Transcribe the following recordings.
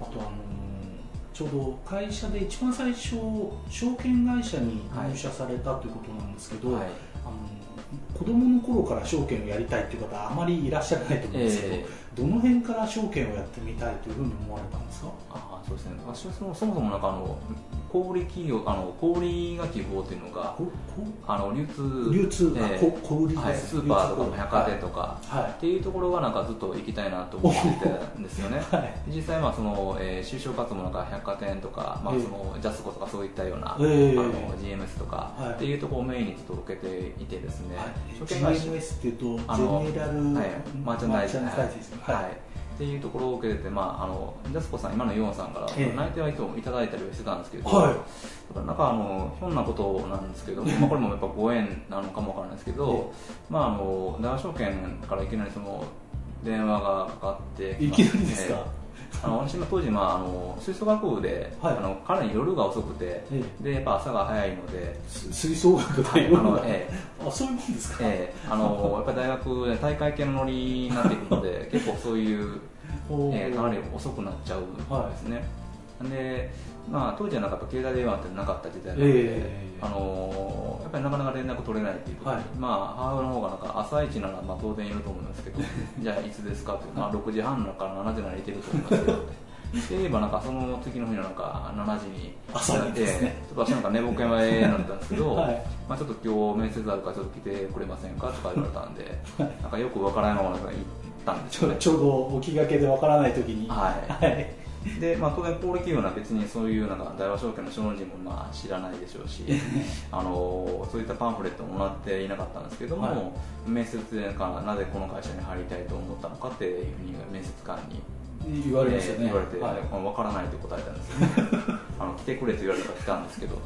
あとあのちょうど会社で一番最初証券会社に入社されたということなんですけど、はい、あの子供の頃から証券をやりたいという方はあまりいらっしゃらないと思うんですけど、えー、どの辺から証券をやってみたいというふうに思われたんですか？あそうですね。私はそもそもなんかあの小売企業あの小売が希望というのがあの流通流通、えー、小売はい、スーパーとか百貨店とか、はい、っていうところはなんかずっと行きたいなと思ってたんですよね、はい、実際まあその、えー、就職活動もなんか百貨店とか、まあ、そのジャスコとかそういったような、えー、あの GMS とか、はい、っていうところをメインにちょっと受けていてですね、はい、GMS っていうとジェネラル、はい、マーチャンダイズはいっていうところを受けてて、まあ、あのジャスコさん、今のヨンさんから内定は今日いただいたりはしてたんですけど、はい、だからなんかあのひょんなことなんですけど、まあ、これもやっぱご縁なのかもわからないですけど、まあ、あの大和証券からいきなりその電話がかかっていきなりですか、えーあの私も当時、まあ、あの吹奏楽部で、はい、あのかなり夜が遅くて、ええ、でやっぱ朝が早いので吹奏楽で夜が、ええ、あそういうもんですか、ええ、あのやっぱり大学で大会系のノリになっていくので 結構そういう、えー、かなり遅くなっちゃうんですね、はい、でまあ、当時はなんか携帯電話ってなかった時代なので、えー、あのー、やっぱりなかなか連絡取れないっていうとはい、まあ、母親の方がなんか朝一ならまあ当然いると思いますけど じゃあいつですかって、まあ、6時半から7時ならいてると思いますけどで言えばなんかその次の日のなんか7時に朝にですね。ちょっと私なんか寝ぼけ前なんんですけど、はい、まあ、ちょっと今日面接あるからちょっと来てくれませんかとか言われたんで、はい、なんかよくわからないまま行ったんですよ、ね、ちょうど起きがけでわからない時に。はい、はいで、まあ、当然小売企業は別にそういうなんか大和証券の証人もまあ知らないでしょうし あのそういったパンフレットもらっていなかったんですけども、はい、面接でかなぜこの会社に入りたいと思ったのかっていうふうに面接官に言われましたね、言われて、はい、分からないと答えたんですよ、ね、あの来てくれと言われたら来たんですけど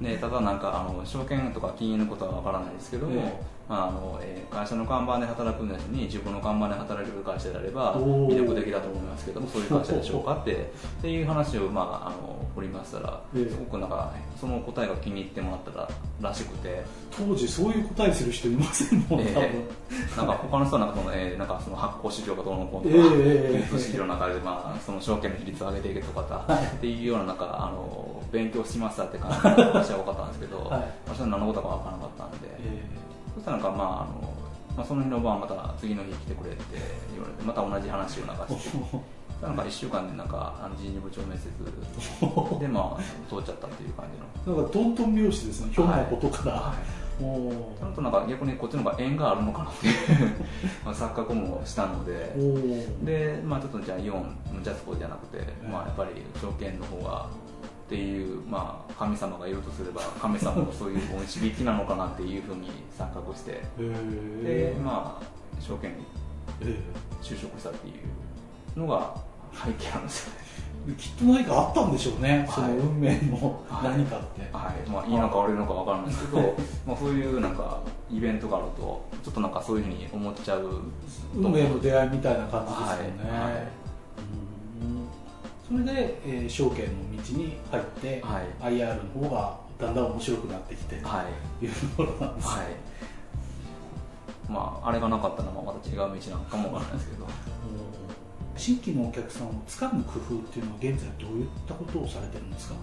ね、ただなんかあの証券とか金融のことは分からないですけども、えまああのえー、会社の看板で働くのに自分の看板で働ける会社であれば魅力的だと思いますけどもそういう会社でしょうかってっていう話を、まあ、あの掘りましたら、すごくなんかその答えが気に入ってもらったららしくて。当時そういう答えする人いませんもん、えー、なんか他の人はなんかその、えー、なんかその発行市場がどうのこうのとか、えー、市場の中で、まあ、その証券の比率を上げていけとか、はい、っていうようななんかあの勉強しましたって感じの話は多かったんですけど、はい、私は何のことか分からなかったんで、えー、そしたらなんかまああのまあ、その日の晩また次の日来てくれって言われてまた同じ話を流してなんか1週間でなんかあの人事部長面接でまあ通っちゃったっていう感じの。なんかトントン拍子ですねひょんなことから、はい。ちゃんとなんか逆にこっちの方が縁があるのかなって まあ錯覚もしたのでで、まあ、ちょっとじゃあイオンジャスコじゃなくて、まあ、やっぱり証券の方がっていう、まあ、神様がいるとすれば神様のそういう導きなのかなっていうふうに錯覚してでまあ証券に就職したっていうのが背景なんですよね。きっと何かあったんでしょうね、はい、その運命の何かって、はい、はい、まあ、いいのか悪いのか分からないですけど、まあ、そういうなんかイベントがあるとちょっとなんかそういうふうに思っちゃう。運命の出会いみたいな感じですよね、はい。はいそれで、えー、証券の道に入って、はい、IR の方がだんだん面白くなってきて、はい、いうところなんです、はい。まあ、あれがなかったのはまた違う道なのかもわからないですけど。新規のお客さんをつかむ工夫っていうのは現在どういったことをされてるんですか？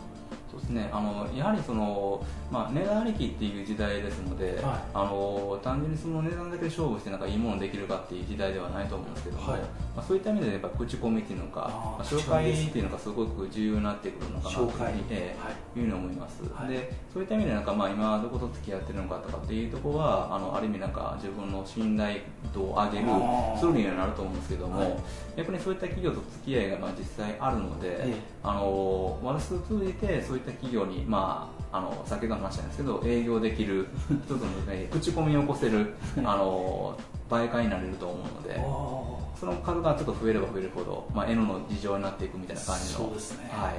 そうですね。あのやはりその、まあ、値段ありきっていう時代ですので、はい、あの単純にその値段だけで勝負してなんかいいものできるかっていう時代ではないと思うんですけども、はい、まあ、そういった意味でやっぱ口コミっていうのかまあ、紹介っていうのがすごく重要になってくるのかなというふうに、えー、い。うふうに思います、でそういった意味でなんか、まあ、今どこと付き合ってるのかとかっていうところはあのある意味なんか自分の信頼度を上げるツー。ルにはなると思うんですけども、逆にそういった企業と付き合いがまあ実際あるので、えー、あの私を通じてそういった企業に、まあ、あの先ほど話したんですけど営業できる一つの、ね、口コミを起こせるあの媒介になれると思うのでその数がちょっと増えれば増えるほど、まあ、N の事情になっていくみたいな感じのそうですね、はい、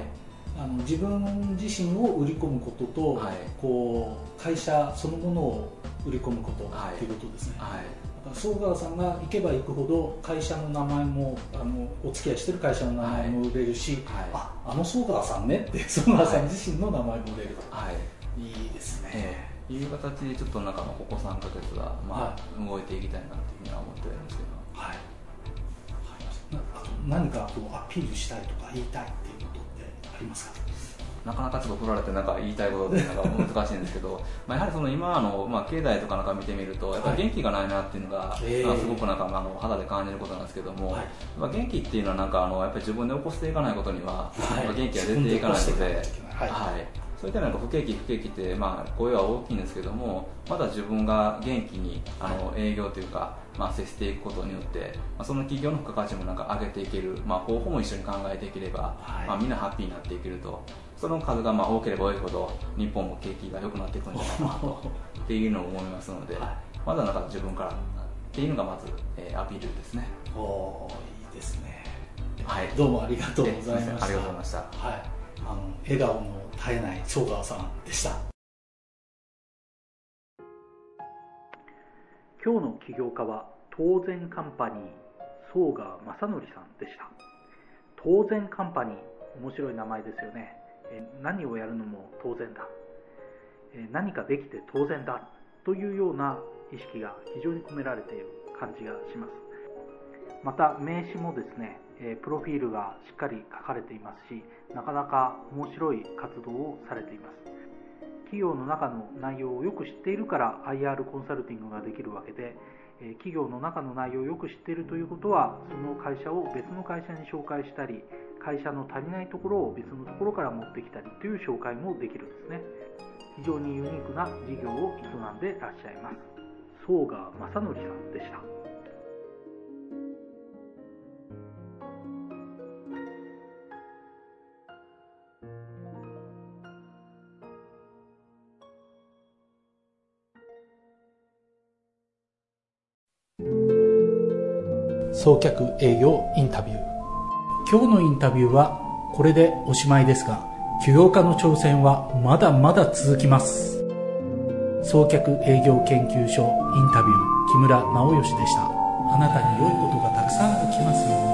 あの自分自身を売り込むことと、はい、こう会社そのものを売り込むことっていうことですね、はい、はい総川さんが行けば行くほど会社の名前もあのお付き合いしてる会社の名前も売れるし、はい、ああの総川さんねって総川さん自身の名前も売れる、はい、いいですね、えー、いう形でちょっと中のここ3か月は、まあ、はい、動いていきたいなというふうには思ってるんですけど。はい。何かこうアピールしたいとか言いたいっていうことってありますか？なかなかちょっと振られてなんか言いたいことってなんか難しいんですけど まあやはりその今の、まあ、経済とかなんか見てみるとやっぱり元気がないなっていうのが、はい、すごくなんかあの肌で感じることなんですけども、はい、まあ、元気っていうのはなんかあのやっぱり自分で起こしていかないことには、はい、元気が出ていかないので。は。い。そういったなんか不景気不景気って、まあ、声は大きいんですけどもまだ自分が元気にあの営業というか、まあ、接していくことによって、まあ、その企業の付加価値もなんか上げていける、まあ、方法も一緒に考えていければ、はい、まあ、みんなハッピーになっていけるとその数がまあ多ければ多いほど日本も景気が良くなっていくんじゃないかなと。っていうのを思いますので、はい、まずはなんか自分からっていうのがまず、えー、アピールですね。おいいですね。はい。どうもありがとうございました。ありがとうございました、はい、あの笑顔の絶えない総川さんでした。今日の起業家は当然カンパニー総川正則さんでした。当然カンパニー面白い名前ですよね何をやるのも当然だ。何かできて当然だ。というような意識が非常に込められている感じがします。また名刺もですねプロフィールがしっかり書かれていますしなかなか面白い活動をされています。企業の中の内容をよく知っているから IR コンサルティングができるわけで企業の中の内容をよく知っているということはその会社を別の会社に紹介したり会社の足りないところを別のところから持ってきたりという紹介もできるんですね。非常にユニークな事業を営んでいらっしゃいます。総賀正則さんでした。送客営業インタビュー。今日のインタビューはこれでおしまいですが起業家の挑戦はまだまだ続きます。送客営業研究所インタビュー木村直義でした。あなたに良いことがたくさん起きますように。